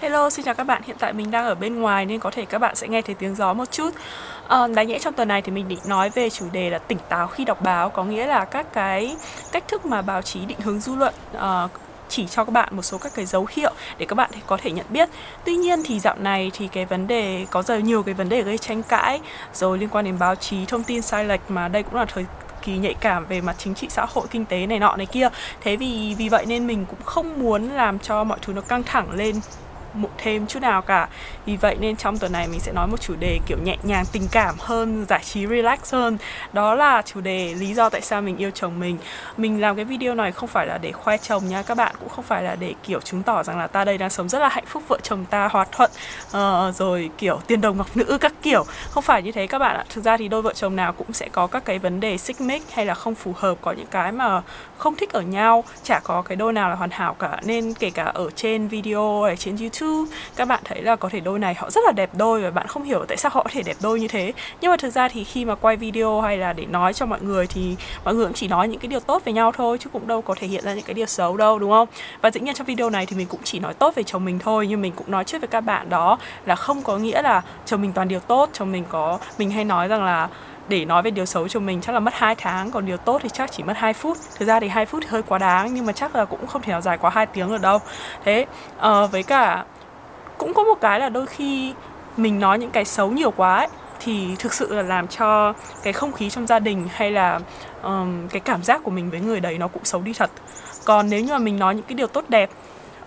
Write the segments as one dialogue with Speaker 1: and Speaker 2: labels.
Speaker 1: Hello, xin chào các bạn. Hiện tại mình đang ở bên ngoài nên có thể các bạn sẽ nghe thấy tiếng gió một chút. À, đáng nhẽ trong tuần này thì mình định nói về chủ đề là tỉnh táo khi đọc báo, có nghĩa là các cái cách thức mà báo chí định hướng dư luận uh, chỉ cho các bạn một số các cái dấu hiệu để các bạn có thể nhận biết. Tuy nhiên thì dạo này thì cái vấn đề có giờ nhiều cái vấn đề gây tranh cãi rồi liên quan đến báo chí thông tin sai lệch mà đây cũng là thời kỳ nhạy cảm về mặt chính trị xã hội kinh tế này nọ này kia thế vì vì vậy nên mình cũng không muốn làm cho mọi thứ nó căng thẳng lên một thêm chút nào cả. Vì vậy nên trong tuần này mình sẽ nói một chủ đề kiểu nhẹ nhàng tình cảm hơn giải trí relax hơn. Đó là chủ đề lý do tại sao mình yêu chồng mình. Mình làm cái video này không phải là để khoe chồng nha các bạn cũng không phải là để kiểu chứng tỏ rằng là ta đây đang sống rất là hạnh phúc vợ chồng ta hòa thuận uh, rồi kiểu tiền đồng ngọc nữ các kiểu. Không phải như thế các bạn ạ. Thực ra thì đôi vợ chồng nào cũng sẽ có các cái vấn đề xích mích hay là không phù hợp có những cái mà không thích ở nhau chả có cái đôi nào là hoàn hảo cả. Nên kể cả ở trên video hay trên youtube chứ các bạn thấy là có thể đôi này họ rất là đẹp đôi và bạn không hiểu tại sao họ có thể đẹp đôi như thế. Nhưng mà thực ra thì khi mà quay video hay là để nói cho mọi người thì mọi người cũng chỉ nói những cái điều tốt về nhau thôi chứ cũng đâu có thể hiện ra những cái điều xấu đâu đúng không? Và dĩ nhiên trong video này thì mình cũng chỉ nói tốt về chồng mình thôi nhưng mình cũng nói trước với các bạn đó là không có nghĩa là chồng mình toàn điều tốt chồng mình có mình hay nói rằng là để nói về điều xấu cho mình chắc là mất 2 tháng còn điều tốt thì chắc chỉ mất 2 phút. Thực ra thì 2 phút thì hơi quá đáng nhưng mà chắc là cũng không thể nào dài quá 2 tiếng được đâu. Thế uh, với cả cũng có một cái là đôi khi mình nói những cái xấu nhiều quá ấy, thì thực sự là làm cho cái không khí trong gia đình hay là um, cái cảm giác của mình với người đấy nó cũng xấu đi thật. Còn nếu như mà mình nói những cái điều tốt đẹp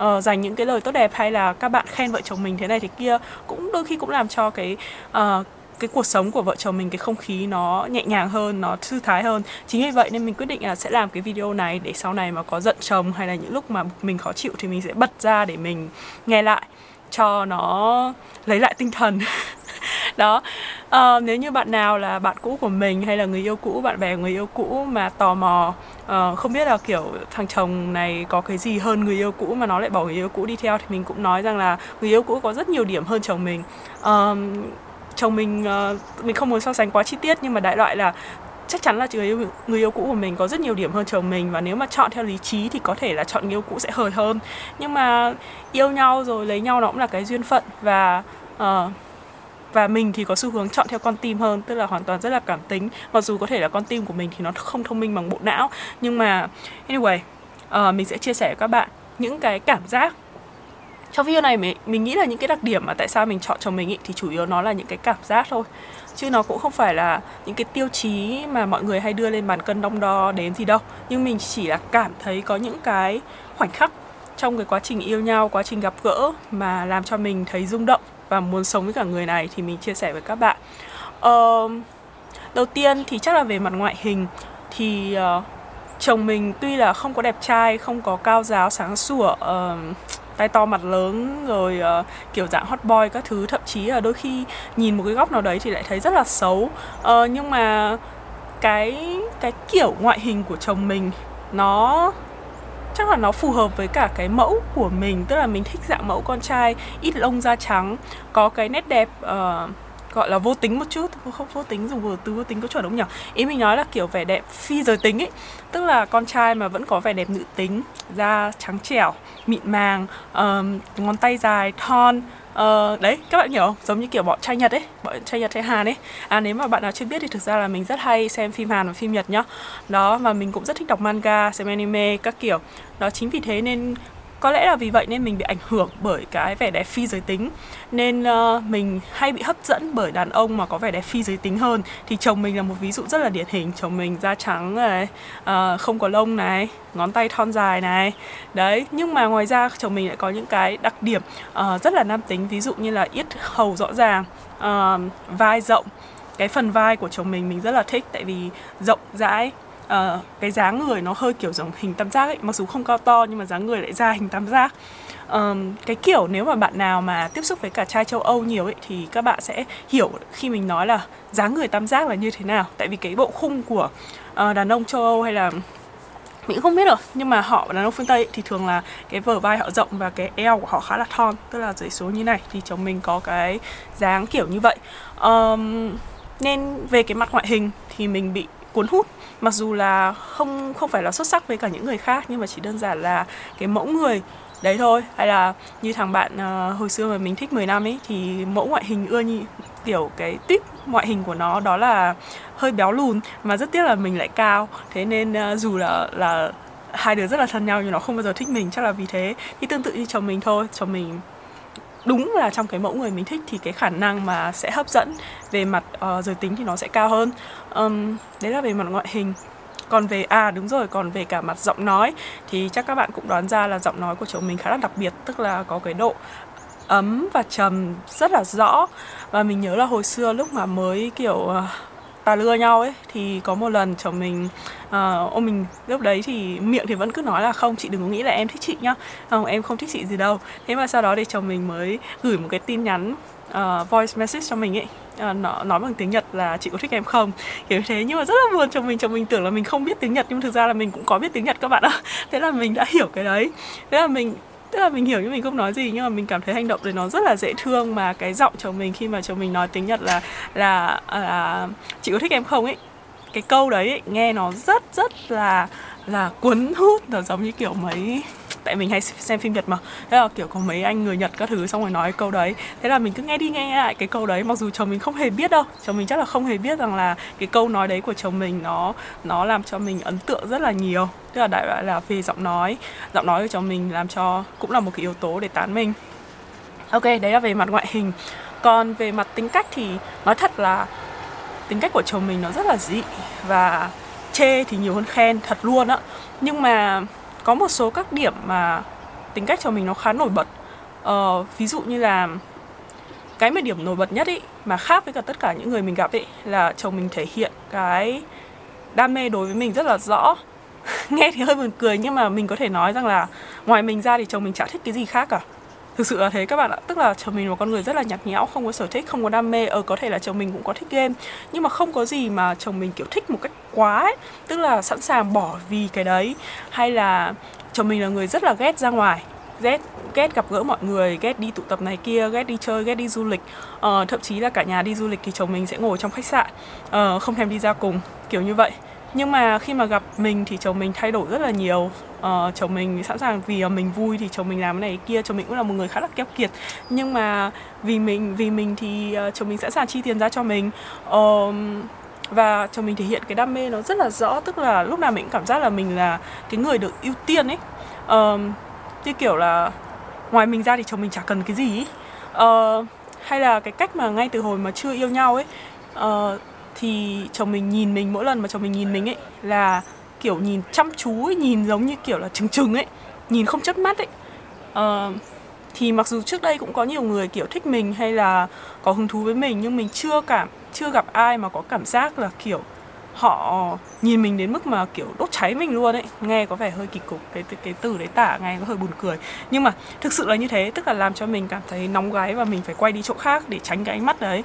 Speaker 1: uh, dành những cái lời tốt đẹp hay là các bạn khen vợ chồng mình thế này thế kia cũng đôi khi cũng làm cho cái uh, cái cuộc sống của vợ chồng mình cái không khí nó nhẹ nhàng hơn nó thư thái hơn. Chính vì vậy nên mình quyết định là sẽ làm cái video này để sau này mà có giận chồng hay là những lúc mà mình khó chịu thì mình sẽ bật ra để mình nghe lại cho nó lấy lại tinh thần. Đó. À, nếu như bạn nào là bạn cũ của mình hay là người yêu cũ bạn bè người yêu cũ mà tò mò uh, không biết là kiểu thằng chồng này có cái gì hơn người yêu cũ mà nó lại bỏ người yêu cũ đi theo thì mình cũng nói rằng là người yêu cũ có rất nhiều điểm hơn chồng mình. Uh, chồng mình uh, mình không muốn so sánh quá chi tiết nhưng mà đại loại là chắc chắn là người yêu người yêu cũ của mình có rất nhiều điểm hơn chồng mình và nếu mà chọn theo lý trí thì có thể là chọn người yêu cũ sẽ hời hơn. Nhưng mà yêu nhau rồi lấy nhau nó cũng là cái duyên phận và uh, và mình thì có xu hướng chọn theo con tim hơn tức là hoàn toàn rất là cảm tính. Mặc dù có thể là con tim của mình thì nó không thông minh bằng bộ não nhưng mà anyway uh, mình sẽ chia sẻ với các bạn những cái cảm giác trong video này mình, mình nghĩ là những cái đặc điểm mà tại sao mình chọn chồng mình ý, thì chủ yếu nó là những cái cảm giác thôi. Chứ nó cũng không phải là những cái tiêu chí mà mọi người hay đưa lên bàn cân đong đo đến gì đâu. Nhưng mình chỉ là cảm thấy có những cái khoảnh khắc trong cái quá trình yêu nhau quá trình gặp gỡ mà làm cho mình thấy rung động và muốn sống với cả người này thì mình chia sẻ với các bạn. Uh, đầu tiên thì chắc là về mặt ngoại hình thì uh, chồng mình tuy là không có đẹp trai không có cao giáo sáng sủa uh, tay to mặt lớn rồi uh, kiểu dạng hot boy các thứ. Thậm chí là đôi khi nhìn một cái góc nào đấy thì lại thấy rất là xấu. Uh, nhưng mà cái cái kiểu ngoại hình của chồng mình nó chắc là nó phù hợp với cả cái mẫu của mình. Tức là mình thích dạng mẫu con trai ít lông da trắng có cái nét đẹp uh, gọi là vô tính một chút không vô tính dùng từ vô tính có chuẩn đúng nhỉ? Ý mình nói là kiểu vẻ đẹp phi giới tính ấy. Tức là con trai mà vẫn có vẻ đẹp nữ tính da trắng trẻo mịn màng um, ngón tay dài thon Uh, đấy các bạn hiểu không? Giống như kiểu bọn trai nhật ấy bọn trai nhật hay hàn ấy. À nếu mà bạn nào chưa biết thì thực ra là mình rất hay xem phim hàn và phim nhật nhá. Đó và mình cũng rất thích đọc manga xem anime các kiểu. Đó chính vì thế nên có lẽ là vì vậy nên mình bị ảnh hưởng bởi cái vẻ đẹp phi giới tính. Nên uh, mình hay bị hấp dẫn bởi đàn ông mà có vẻ đẹp phi giới tính hơn. Thì chồng mình là một ví dụ rất là điển hình. Chồng mình da trắng này uh, không có lông này ngón tay thon dài này. Đấy nhưng mà ngoài ra chồng mình lại có những cái đặc điểm uh, rất là nam tính. Ví dụ như là yết hầu rõ ràng uh, vai rộng. Cái phần vai của chồng mình mình rất là thích. Tại vì rộng rãi uh, cái dáng người nó hơi kiểu giống hình tam giác ấy. Mặc dù không cao to nhưng mà dáng người lại ra hình tam giác. Um, cái kiểu nếu mà bạn nào mà tiếp xúc với cả trai châu Âu nhiều ấy thì các bạn sẽ hiểu khi mình nói là dáng người tam giác là như thế nào. Tại vì cái bộ khung của uh, đàn ông châu Âu hay là mình không biết rồi nhưng mà họ đàn ông phương Tây thì thường là cái vở vai họ rộng và cái eo của họ khá là thon tức là dưới số như này thì chồng mình có cái dáng kiểu như vậy. Um, nên về cái mặt ngoại hình thì mình bị cuốn hút. Mặc dù là không không phải là xuất sắc với cả những người khác nhưng mà chỉ đơn giản là cái mẫu người đấy thôi. Hay là như thằng bạn uh, hồi xưa mà mình thích 10 năm ấy thì mẫu ngoại hình ưa như kiểu cái tip ngoại hình của nó đó là hơi béo lùn mà rất tiếc là mình lại cao. Thế nên uh, dù là là hai đứa rất là thân nhau nhưng nó không bao giờ thích mình chắc là vì thế. Thì tương tự như chồng mình thôi chồng mình đúng là trong cái mẫu người mình thích thì cái khả năng mà sẽ hấp dẫn về mặt uh, giới tính thì nó sẽ cao hơn. Um, đấy là về mặt ngoại hình. Còn về à đúng rồi còn về cả mặt giọng nói thì chắc các bạn cũng đoán ra là giọng nói của chồng mình khá là đặc biệt tức là có cái độ ấm và trầm rất là rõ. Và mình nhớ là hồi xưa lúc mà mới kiểu uh, tà lưa nhau ấy thì có một lần chồng mình ờ, uh, ôm mình lúc đấy thì miệng thì vẫn cứ nói là không chị đừng có nghĩ là em thích chị nhá. Không em không thích chị gì đâu. Thế mà sau đó thì chồng mình mới gửi một cái tin nhắn uh, voice message cho mình ấy. À, nó nói bằng tiếng Nhật là chị có thích em không? Kiểu thế. Nhưng mà rất là buồn chồng mình chồng mình tưởng là mình không biết tiếng Nhật nhưng thực ra là mình cũng có biết tiếng Nhật các bạn ạ. Thế là mình đã hiểu cái đấy. Thế là mình tức là mình hiểu nhưng mình không nói gì nhưng mà mình cảm thấy hành động đấy nó rất là dễ thương mà cái giọng chồng mình khi mà chồng mình nói tiếng Nhật là là, à, là chị có thích em không? ấy cái câu đấy ấy, nghe nó rất rất là là cuốn hút nó giống như kiểu mấy tại mình hay xem phim Nhật mà. Thế là, kiểu, có mấy anh người Nhật các thứ xong rồi nói câu đấy. Thế là mình cứ nghe đi, nghe lại cái câu đấy. Mặc dù chồng mình không hề biết đâu. Chồng mình chắc là không hề biết rằng là cái câu nói đấy của chồng mình nó nó làm cho mình ấn tượng rất là nhiều. Tức là đại loại là về giọng nói. Giọng nói của chồng mình làm cho, cũng là một cái yếu tố để tán mình. Ok, đấy là về mặt ngoại hình. Còn về mặt tính cách thì nói thật là tính cách của chồng mình nó rất là dị và chê thì nhiều hơn khen, thật luôn á. Nhưng mà có một số các điểm mà tính cách chồng mình nó khá nổi bật. Ờ, ví dụ như là cái mà điểm nổi bật nhất ý mà khác với cả tất cả những người mình gặp ý là chồng mình thể hiện cái đam mê đối với mình rất là rõ. Nghe thì hơi buồn cười nhưng mà mình có thể nói rằng là ngoài mình ra thì chồng mình chả thích cái gì khác cả thực sự là thế các bạn ạ. Tức là chồng mình là con người rất là nhạt nhẽo không có sở thích không có đam mê ờ có thể là chồng mình cũng có thích game. Nhưng mà không có gì mà chồng mình kiểu thích một cách quá ấy. Tức là sẵn sàng bỏ vì cái đấy. Hay là chồng mình là người rất là ghét ra ngoài. Ghét ghét gặp gỡ mọi người ghét đi tụ tập này kia ghét đi chơi ghét đi du lịch. Ờ, thậm chí là cả nhà đi du lịch thì chồng mình sẽ ngồi trong khách sạn ờ, không thèm đi ra cùng kiểu như vậy. Nhưng mà khi mà gặp mình thì chồng mình thay đổi rất là nhiều uh, chồng mình sẵn sàng vì ờ, mình vui thì chồng mình làm cái này cái kia. Chồng mình cũng là một người khá là keo kiệt. Nhưng mà vì mình vì mình thì uh, chồng mình sẵn sàng chi tiền ra cho mình. Uh, và chồng mình thể hiện cái đam mê nó rất là rõ. Tức là lúc nào mình cũng cảm giác là mình là cái người được ưu tiên ấy. Uh, như kiểu là ngoài mình ra thì chồng mình chả cần cái gì ấy. Uh, hay là cái cách mà ngay từ hồi mà chưa yêu nhau ấy uh, thì chồng mình nhìn mình mỗi lần mà chồng mình nhìn mình ấy là kiểu nhìn chăm chú ấy, nhìn giống như kiểu là trừng trừng ấy nhìn không chớp mắt ấy. Uh, thì mặc dù trước đây cũng có nhiều người kiểu thích mình hay là có hứng thú với mình nhưng mình chưa cảm chưa gặp ai mà có cảm giác là kiểu họ nhìn mình đến mức mà kiểu đốt cháy mình luôn ấy. Nghe có vẻ hơi kỳ cục cái cái từ đấy tả nghe có hơi buồn cười. Nhưng mà thực sự là như thế tức là làm cho mình cảm thấy nóng gáy và mình phải quay đi chỗ khác để tránh cái ánh mắt đấy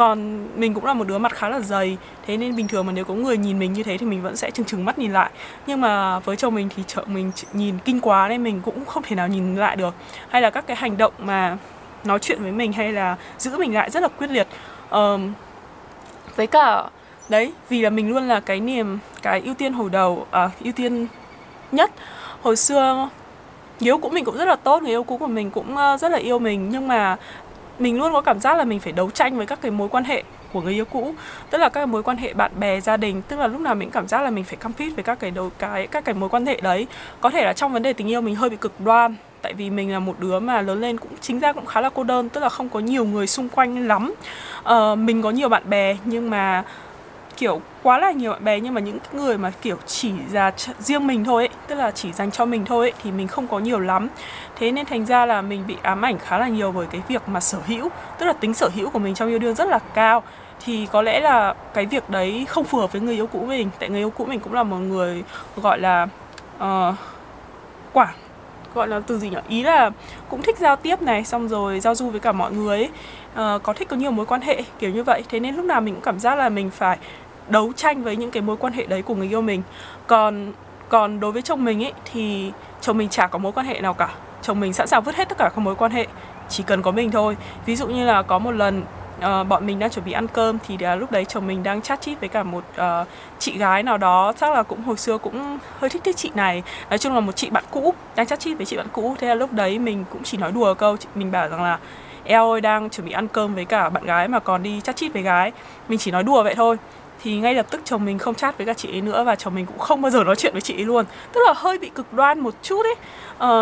Speaker 1: còn mình cũng là một đứa mặt khá là dày thế nên bình thường mà nếu có người nhìn mình như thế thì mình vẫn sẽ chừng chừng mắt nhìn lại. Nhưng mà với chồng mình thì chợ mình nhìn kinh quá nên mình cũng không thể nào nhìn lại được. Hay là các cái hành động mà nói chuyện với mình hay là giữ mình lại rất là quyết liệt. Um, với cả đấy vì là mình luôn là cái niềm cái ưu tiên hồi đầu à, ưu tiên nhất. Hồi xưa người yêu cũ mình cũng rất là tốt người yêu cũ của mình cũng ờ, rất là yêu mình. Nhưng mà mình luôn có cảm giác là mình phải đấu tranh với các cái mối quan hệ của người yêu cũ tức là các mối quan hệ bạn bè gia đình tức là lúc nào mình cảm giác là mình phải compete với các cái đầu cái các cái mối quan hệ đấy. Có thể là trong vấn đề tình yêu mình hơi bị cực đoan tại vì mình là một đứa mà lớn lên cũng chính ra cũng khá là cô đơn tức là không có nhiều người xung quanh lắm. Uh, mình có nhiều bạn bè nhưng mà kiểu quá là nhiều bạn bè nhưng mà những người mà kiểu chỉ ra riêng mình thôi ấy, tức là chỉ dành cho mình thôi ấy, thì mình không có nhiều lắm. Thế nên thành ra là mình bị ám ảnh khá là nhiều bởi cái việc mà sở hữu tức là tính sở hữu của mình trong yêu đương rất là cao. Thì có lẽ là cái việc đấy không phù hợp với người yêu cũ mình tại người yêu cũ mình cũng là một người gọi là ờ, uh, quản gọi là từ gì nhỉ? Ý là cũng thích giao tiếp này xong rồi giao du với cả mọi người ấy. Uh, có thích có nhiều mối quan hệ kiểu như vậy. Thế nên lúc nào mình cũng cảm giác là mình phải đấu tranh với những cái mối quan hệ đấy của người yêu mình. Còn còn đối với chồng mình ấy thì chồng mình chả có mối quan hệ nào cả. Chồng mình sẵn sàng vứt hết tất cả các mối quan hệ chỉ cần có mình thôi. Ví dụ như là có một lần uh, bọn mình đang chuẩn bị ăn cơm thì uh, lúc đấy chồng mình đang chat chít với cả một uh, chị gái nào đó chắc là cũng hồi xưa cũng hơi thích thích chị này. Nói chung là một chị bạn cũ đang chat chít với chị bạn cũ. Thế là lúc đấy mình cũng chỉ nói đùa câu mình bảo rằng là eo ơi đang chuẩn bị ăn cơm với cả bạn gái mà còn đi chat chít với gái. Mình chỉ nói đùa vậy thôi thì ngay lập tức chồng mình không chat với cả chị ấy nữa và chồng mình cũng không bao giờ nói chuyện với chị ấy luôn. Tức là hơi bị cực đoan một chút ấy.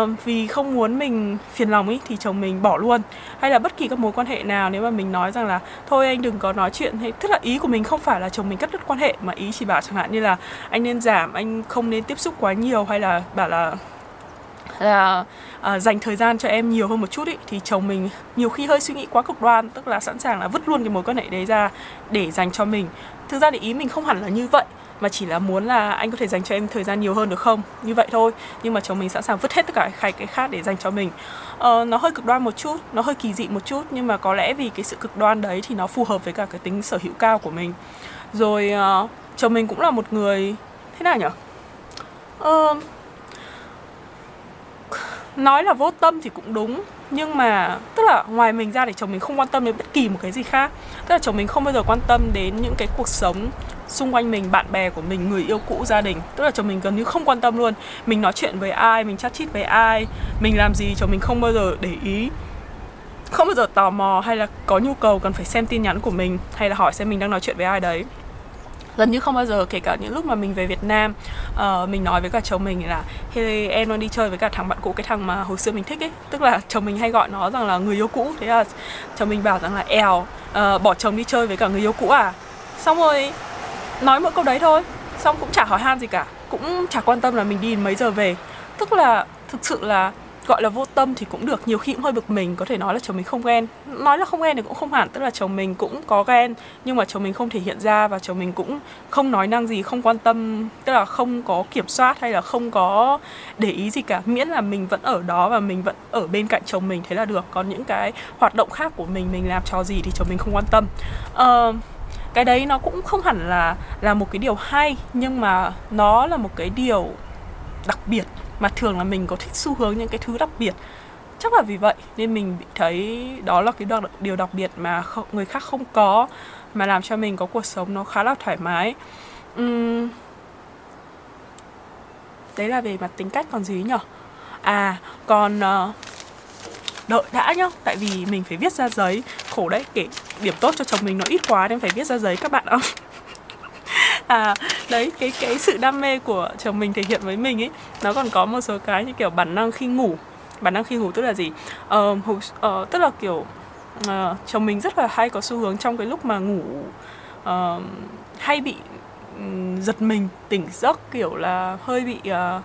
Speaker 1: Uh, vì không muốn mình phiền lòng ấy thì chồng mình bỏ luôn. Hay là bất kỳ các mối quan hệ nào nếu mà mình nói rằng là thôi anh đừng có nói chuyện hay tức là ý của mình không phải là chồng mình cắt đứt quan hệ mà ý chỉ bảo chẳng hạn như là anh nên giảm anh không nên tiếp xúc quá nhiều hay là bảo là là uh, dành thời gian cho em nhiều hơn một chút ý, thì chồng mình nhiều khi hơi suy nghĩ quá cực đoan tức là sẵn sàng là vứt luôn cái mối quan hệ đấy ra để dành cho mình. Thực ra thì ý mình không hẳn là như vậy mà chỉ là muốn là anh có thể dành cho em thời gian nhiều hơn được không? Như vậy thôi nhưng mà chồng mình sẵn sàng vứt hết tất cả cái cái khác để dành cho mình. Uh, nó hơi cực đoan một chút nó hơi kỳ dị một chút nhưng mà có lẽ vì cái sự cực đoan đấy thì nó phù hợp với cả cái tính sở hữu cao của mình. Rồi uh, chồng mình cũng là một người thế nào nhở? uh, nói là vô tâm thì cũng đúng, nhưng mà tức là ngoài mình ra thì chồng mình không quan tâm đến bất kỳ một cái gì khác. Tức là chồng mình không bao giờ quan tâm đến những cái cuộc sống xung quanh mình, bạn bè của mình, người yêu cũ, gia đình. Tức là chồng mình gần như không quan tâm luôn. Mình nói chuyện với ai, mình chat chít với ai, mình làm gì chồng mình không bao giờ để ý. Không bao giờ tò mò hay là có nhu cầu cần phải xem tin nhắn của mình hay là hỏi xem mình đang nói chuyện với ai đấy gần như không bao giờ kể cả những lúc mà mình về Việt Nam uh, mình nói với cả chồng mình là hey, em đang đi chơi với cả thằng bạn cũ cái thằng mà hồi xưa mình thích ấy. Tức là chồng mình hay gọi nó rằng là người yêu cũ. Thế là chồng mình bảo rằng là eo uh, bỏ chồng đi chơi với cả người yêu cũ à? Xong rồi nói mỗi câu đấy thôi xong cũng chả hỏi han gì cả cũng chả quan tâm là mình đi mấy giờ về. Tức là thực sự là gọi là vô tâm thì cũng được nhiều khi cũng hơi bực mình có thể nói là chồng mình không ghen. Nói là không ghen thì cũng không hẳn tức là chồng mình cũng có ghen nhưng mà chồng mình không thể hiện ra và chồng mình cũng không nói năng gì không quan tâm tức là không có kiểm soát hay là không có để ý gì cả. Miễn là mình vẫn ở đó và mình vẫn ở bên cạnh chồng mình thế là được. Còn những cái hoạt động khác của mình mình làm trò gì thì chồng mình không quan tâm. Uh, cái đấy nó cũng không hẳn là là một cái điều hay nhưng mà nó là một cái điều đặc biệt mà thường là mình có thích xu hướng những cái thứ đặc biệt. Chắc là vì vậy nên mình thấy đó là cái điều đặc biệt mà người khác không có mà làm cho mình có cuộc sống nó khá là thoải mái. Uhm, đấy là về mặt tính cách còn gì nhở? À còn uh, đợi đã nhá tại vì mình phải viết ra giấy. Khổ đấy kể điểm tốt cho chồng mình nó ít quá nên phải viết ra giấy các bạn ạ là đấy cái cái sự đam mê của chồng mình thể hiện với mình ấy nó còn có một số cái như kiểu bản năng khi ngủ. Bản năng khi ngủ tức là gì? Uh, uh, tức là kiểu uh, chồng mình rất là hay có xu hướng trong cái lúc mà ngủ uh, hay bị um, giật mình tỉnh giấc kiểu là hơi bị uh,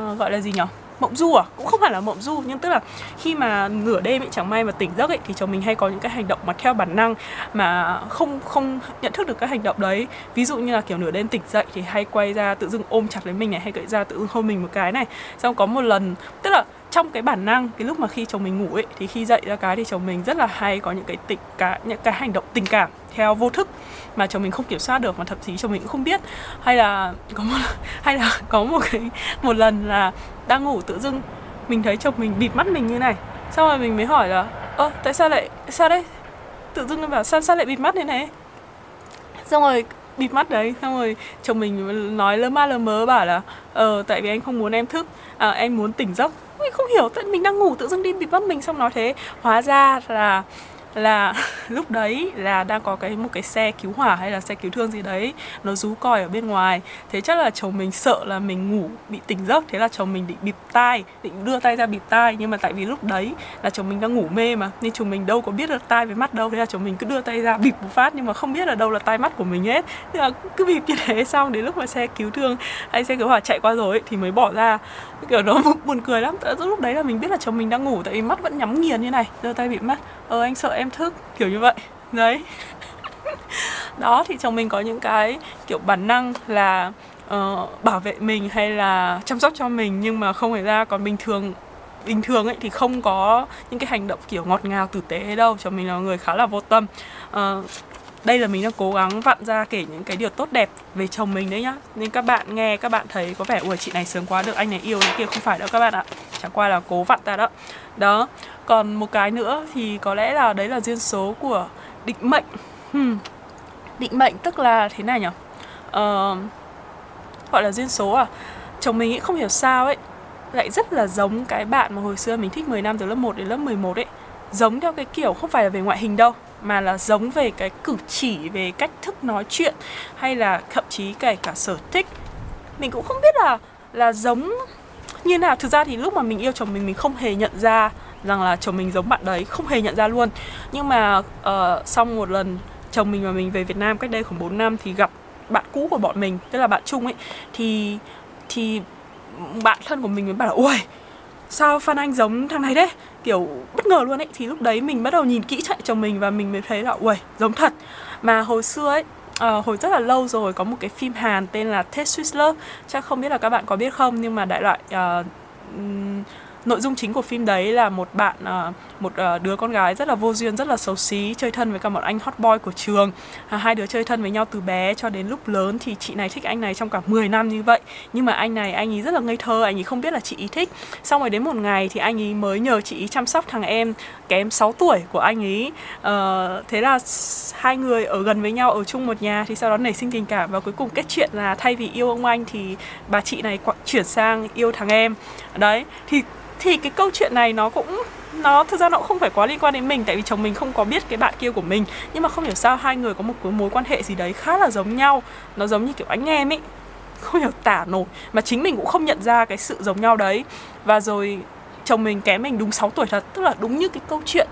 Speaker 1: uh, gọi là gì nhỉ mộng du à? Cũng không phải là mộng du, nhưng tức là khi mà nửa đêm ấy, chẳng may mà tỉnh giấc ấy, thì chồng mình hay có những cái hành động mà theo bản năng mà không không nhận thức được các hành động đấy. Ví dụ như là kiểu nửa đêm tỉnh dậy thì hay quay ra tự dưng ôm chặt lấy mình này, hay gậy ra tự dưng hôn mình một cái này. Xong có một lần, tức là trong cái bản năng, cái lúc mà khi chồng mình ngủ ấy, thì khi dậy ra cái thì chồng mình rất là hay có những cái tình cả, những cái hành động tình cảm theo vô thức mà chồng mình không kiểm soát được mà thậm chí chồng mình cũng không biết. Hay là có một, hay là có một cái, một lần là đang ngủ tự dưng, mình thấy chồng mình bịt mắt mình như này, xong rồi mình mới hỏi là, ơ, tại sao lại, sao đấy? Tự dưng nó bảo, sao sao lại bịt mắt thế này? Xong rồi bịt mắt đấy. Xong rồi chồng mình nói lơ ma lơ mớ bảo là ờ tại vì anh không muốn em thức à, em muốn tỉnh giấc. Mình không hiểu tại mình đang ngủ tự dưng đi bịt mắt mình xong nói thế. Hóa ra là là lúc đấy là đang có cái một cái xe cứu hỏa hay là xe cứu thương gì đấy nó rú còi ở bên ngoài. Thế chắc là chồng mình sợ là mình ngủ bị tỉnh giấc thế là chồng mình định bịt tai định đưa tay ra bịt tai. Nhưng mà tại vì lúc đấy là chồng mình đang ngủ mê mà nên chồng mình đâu có biết được tai với mắt đâu. Thế là chồng mình cứ đưa tay ra bịt một phát nhưng mà không biết là đâu là tai mắt của mình hết. Thế là cứ bịt như thế xong đến lúc mà xe cứu thương hay xe cứu hỏa chạy qua rồi ấy, thì mới bỏ ra. Kiểu nó buồn cười lắm. Lúc đấy là mình biết là chồng mình đang ngủ tại vì mắt vẫn nhắm nghiền như này. Đưa tay bịt mắt. Ờ anh sợ em thức kiểu như vậy. Đấy. Đó thì chồng mình có những cái kiểu bản năng là uh, bảo vệ mình hay là chăm sóc cho mình nhưng mà không phải ra. Còn bình thường bình thường ấy thì không có những cái hành động kiểu ngọt ngào tử tế đâu. Chồng mình là người khá là vô tâm. Uh, đây là mình đang cố gắng vặn ra kể những cái điều tốt đẹp về chồng mình đấy nhá. Nên các bạn nghe các bạn thấy có vẻ ui chị này sướng quá được anh này yêu cái kia. Không phải đâu các bạn ạ chẳng qua là cố vặn ta đó. Đó còn một cái nữa thì có lẽ là đấy là duyên số của định mệnh. Hmm. định mệnh tức là thế này nhỉ? Uh, gọi là duyên số à? Chồng mình nghĩ không hiểu sao ấy lại rất là giống cái bạn mà hồi xưa mình thích 10 năm từ lớp 1 đến lớp 11 ấy. Giống theo cái kiểu không phải là về ngoại hình đâu mà là giống về cái cử chỉ về cách thức nói chuyện hay là thậm chí kể cả sở thích. Mình cũng không biết là là giống như nào thực ra thì lúc mà mình yêu chồng mình mình không hề nhận ra rằng là chồng mình giống bạn đấy không hề nhận ra luôn. Nhưng mà ờ, uh, xong một lần chồng mình và mình về Việt Nam cách đây khoảng 4 năm thì gặp bạn cũ của bọn mình tức là bạn chung ấy thì thì bạn thân của mình mới bảo là ui sao Phan Anh giống thằng này đấy kiểu bất ngờ luôn ấy. Thì lúc đấy mình bắt đầu nhìn kỹ chạy chồng mình và mình mới thấy là ui giống thật. Mà hồi xưa ấy uh, hồi rất là lâu rồi có một cái phim Hàn tên là Test Swiss Love chắc không biết là các bạn có biết không nhưng mà đại loại uh, nội dung chính của phim đấy là một bạn uh, một uh, đứa con gái rất là vô duyên rất là xấu xí chơi thân với cả một anh hot boy của trường. À, hai đứa chơi thân với nhau từ bé cho đến lúc lớn thì chị này thích anh này trong cả 10 năm như vậy. Nhưng mà anh này anh ấy rất là ngây thơ anh ấy không biết là chị ý thích. Xong rồi đến một ngày thì anh ấy mới nhờ chị ý chăm sóc thằng em kém 6 tuổi của anh ấy. Uh, thế là hai người ở gần với nhau ở chung một nhà thì sau đó nảy sinh tình cảm và cuối cùng kết chuyện là thay vì yêu ông anh thì bà chị này chuyển sang yêu thằng em. Đấy thì thì cái câu chuyện này nó cũng, nó thực ra nó cũng không phải quá liên quan đến mình, tại vì chồng mình không có biết cái bạn kia của mình. Nhưng mà không hiểu sao hai người có một cái mối quan hệ gì đấy khá là giống nhau. Nó giống như kiểu anh em ấy không hiểu tả nổi. Mà chính mình cũng không nhận ra cái sự giống nhau đấy. Và rồi chồng mình kém mình đúng 6 tuổi thật. Tức là đúng như cái câu chuyện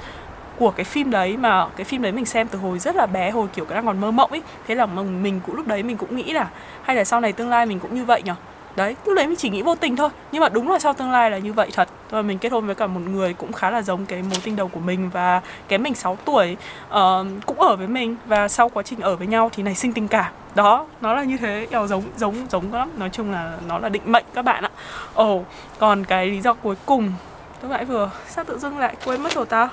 Speaker 1: của cái phim đấy mà cái phim đấy mình xem từ hồi rất là bé, hồi kiểu đang còn mơ mộng ấy thế là mình cũng lúc đấy mình cũng nghĩ là hay là sau này tương lai mình cũng như vậy nhở? Đấy lúc đấy mình chỉ nghĩ vô tình thôi. Nhưng mà đúng là sau tương lai là như vậy thật. Và mình kết hôn với cả một người cũng khá là giống cái mối tình đầu của mình và kém mình 6 tuổi uh, cũng ở với mình và sau quá trình ở với nhau thì nảy sinh tình cảm. Đó nó là như thế. Kiểu giống giống giống lắm. Nói chung là nó là định mệnh các bạn ạ. Ồ oh, còn cái lý do cuối cùng. Tôi nãy vừa sao tự dưng lại quên mất rồi ta uh,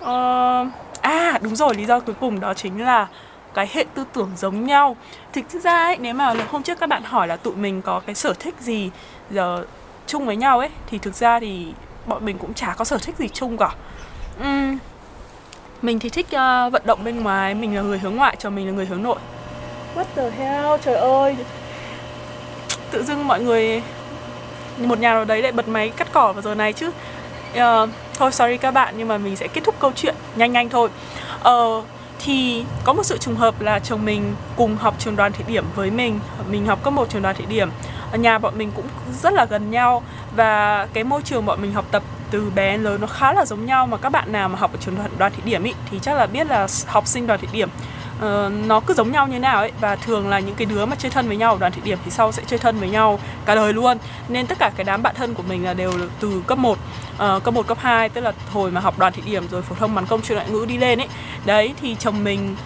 Speaker 1: ờ, à đúng rồi lý do cuối cùng đó chính là cái hệ tư tưởng giống nhau. Thực ra ấy nếu mà hôm trước các bạn hỏi là tụi mình có cái sở thích gì giờ chung với nhau ấy thì thực ra thì bọn mình cũng chả có sở thích gì chung cả. Uhm, mình thì thích uh, vận động bên ngoài mình là người hướng ngoại cho mình là người hướng nội. What the hell? Trời ơi! Tự dưng mọi người một nhà nào đấy lại bật máy cắt cỏ vào giờ này chứ. Uh, thôi sorry các bạn nhưng mà mình sẽ kết thúc câu chuyện nhanh nhanh thôi. Uh, thì có một sự trùng hợp là chồng mình cùng học trường đoàn thị điểm với mình. Mình học cấp một trường đoàn thị điểm. Ở nhà bọn mình cũng rất là gần nhau và cái môi trường bọn mình học tập từ bé đến lớn nó khá là giống nhau. Mà các bạn nào mà học ở trường đoàn, đoàn thị điểm ý, thì chắc là biết là học sinh đoàn thị điểm uh, nó cứ giống nhau như nào ấy và thường là những cái đứa mà chơi thân với nhau ở đoàn thị điểm thì sau sẽ chơi thân với nhau cả đời luôn. Nên tất cả cái đám bạn thân của mình là đều từ cấp 1 uh, ờ, cấp 1 cấp 2 tức là hồi mà học đoàn thị điểm rồi phổ thông bắn công chuyên ngoại ngữ đi lên ấy. Đấy thì chồng mình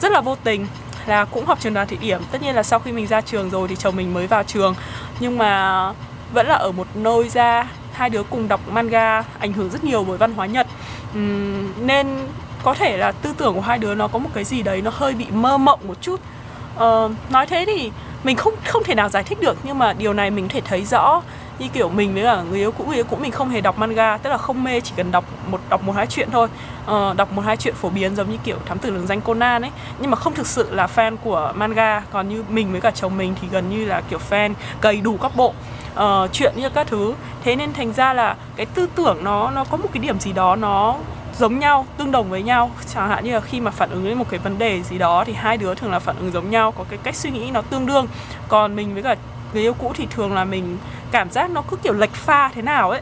Speaker 1: rất là vô tình là cũng học trường đoàn thị điểm tất nhiên là sau khi mình ra trường rồi thì chồng mình mới vào trường. Nhưng mà vẫn là ở một nơi ra hai đứa cùng đọc manga ảnh hưởng rất nhiều bởi văn hóa nhật. Uhm, nên có thể là tư tưởng của hai đứa nó có một cái gì đấy nó hơi bị mơ mộng một chút. Uh, nói thế thì mình không không thể nào giải thích được nhưng mà điều này mình có thể thấy rõ. Như kiểu mình với cả người yêu cũ người yêu cũ mình không hề đọc manga tức là không mê chỉ cần đọc một đọc một hai chuyện thôi. Ờ, đọc một hai chuyện phổ biến giống như kiểu thám tử lừng danh Conan ấy. Nhưng mà không thực sự là fan của manga. Còn như mình với cả chồng mình thì gần như là kiểu fan cày đủ các bộ uh, chuyện như các thứ. Thế nên thành ra là cái tư tưởng nó nó có một cái điểm gì đó nó giống nhau tương đồng với nhau. Chẳng hạn như là khi mà phản ứng với một cái vấn đề gì đó thì hai đứa thường là phản ứng giống nhau có cái cách suy nghĩ nó tương đương. Còn mình với cả người yêu cũ thì thường là mình cảm giác nó cứ kiểu lệch pha thế nào ấy.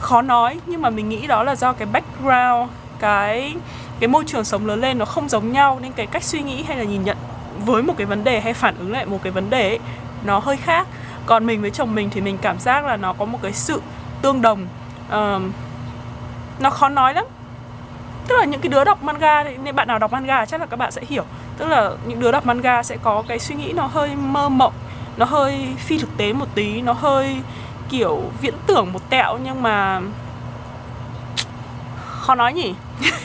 Speaker 1: Khó nói nhưng mà mình nghĩ đó là do cái background cái cái môi trường sống lớn lên nó không giống nhau nên cái cách suy nghĩ hay là nhìn nhận với một cái vấn đề hay phản ứng lại một cái vấn đề ấy, nó hơi khác. Còn mình với chồng mình thì mình cảm giác là nó có một cái sự tương đồng. Uh, nó khó nói lắm tức là những cái đứa đọc manga nên bạn nào đọc manga chắc là các bạn sẽ hiểu. Tức là những đứa đọc manga sẽ có cái suy nghĩ nó hơi mơ mộng, nó hơi phi thực tế một tí, nó hơi kiểu viễn tưởng một tẹo nhưng mà khó nói nhỉ?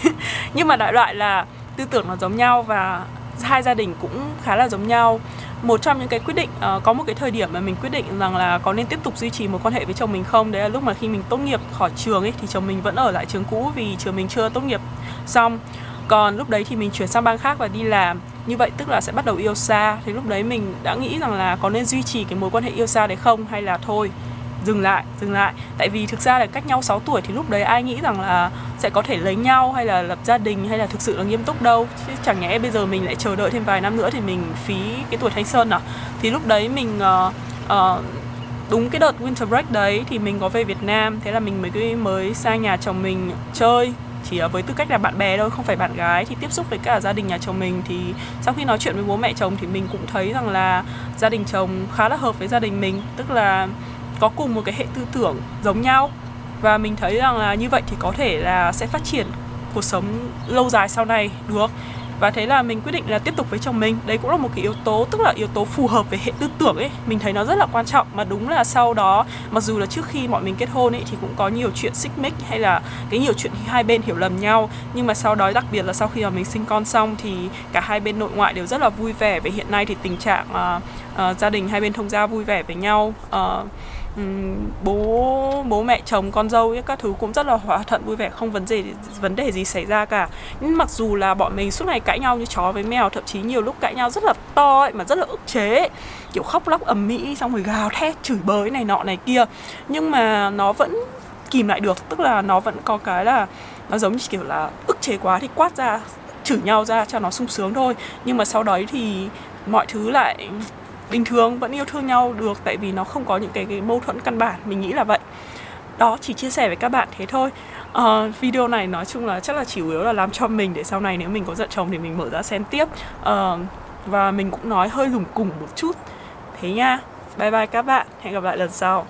Speaker 1: Nhưng mà đại loại là tư tưởng nó giống nhau và hai gia đình cũng khá là giống nhau một trong những cái quyết định uh, có một cái thời điểm mà mình quyết định rằng là có nên tiếp tục duy trì một quan hệ với chồng mình không? Đấy là lúc mà khi mình tốt nghiệp khỏi trường ấy thì chồng mình vẫn ở lại trường cũ vì trường mình chưa tốt nghiệp xong. Còn lúc đấy thì mình chuyển sang bang khác và đi làm. Như vậy tức là sẽ bắt đầu yêu xa. Thì lúc đấy mình đã nghĩ rằng là có nên duy trì cái mối quan hệ yêu xa đấy không? Hay là thôi dừng lại dừng lại. Tại vì thực ra là cách nhau 6 tuổi thì lúc đấy ai nghĩ rằng là sẽ có thể lấy nhau hay là lập gia đình hay là thực sự là nghiêm túc đâu. Chứ chẳng nhẽ bây giờ mình lại chờ đợi thêm vài năm nữa thì mình phí cái tuổi thanh xuân à? Thì lúc đấy mình uh, uh, đúng cái đợt winter break đấy thì mình có về Việt Nam. Thế là mình mới mới sang nhà chồng mình chơi. Chỉ với tư cách là bạn bè thôi không phải bạn gái. Thì tiếp xúc với cả gia đình nhà chồng mình thì sau khi nói chuyện với bố mẹ chồng thì mình cũng thấy rằng là gia đình chồng khá là hợp với gia đình mình. Tức là có cùng một cái hệ tư tưởng giống nhau. Và mình thấy rằng là như vậy thì có thể là sẽ phát triển cuộc sống lâu dài sau này được. Và thế là mình quyết định là tiếp tục với chồng mình. Đấy cũng là một cái yếu tố tức là yếu tố phù hợp với hệ tư tưởng ấy. Mình thấy nó rất là quan trọng. Mà đúng là sau đó mặc dù là trước khi bọn mình kết hôn ấy thì cũng có nhiều chuyện xích mích hay là cái nhiều chuyện hai bên hiểu lầm nhau. Nhưng mà sau đó đặc biệt là sau khi mà mình sinh con xong thì cả hai bên nội ngoại đều rất là vui vẻ. Và hiện nay thì tình trạng uh, uh, gia đình hai bên thông gia vui vẻ với nhau. Uh, Ừ, bố bố mẹ chồng con dâu ấy, các thứ cũng rất là hòa thuận vui vẻ không vấn đề vấn đề gì xảy ra cả. Nhưng mặc dù là bọn mình suốt ngày cãi nhau như chó với mèo thậm chí nhiều lúc cãi nhau rất là to ấy, mà rất là ức chế ấy. kiểu khóc lóc ầm mỹ xong rồi gào thét chửi bới này nọ này kia. Nhưng mà nó vẫn kìm lại được tức là nó vẫn có cái là nó giống như kiểu là ức chế quá thì quát ra chửi nhau ra cho nó sung sướng thôi. Nhưng mà sau đấy thì mọi thứ lại bình thường vẫn yêu thương nhau được tại vì nó không có những cái, cái mâu thuẫn căn bản mình nghĩ là vậy. Đó chỉ chia sẻ với các bạn thế thôi. Uh, video này nói chung là chắc là chủ yếu là làm cho mình để sau này nếu mình có giận chồng thì mình mở ra xem tiếp. Uh, và mình cũng nói hơi lùng cùng một chút. Thế nha. Bye bye các bạn. Hẹn gặp lại lần sau.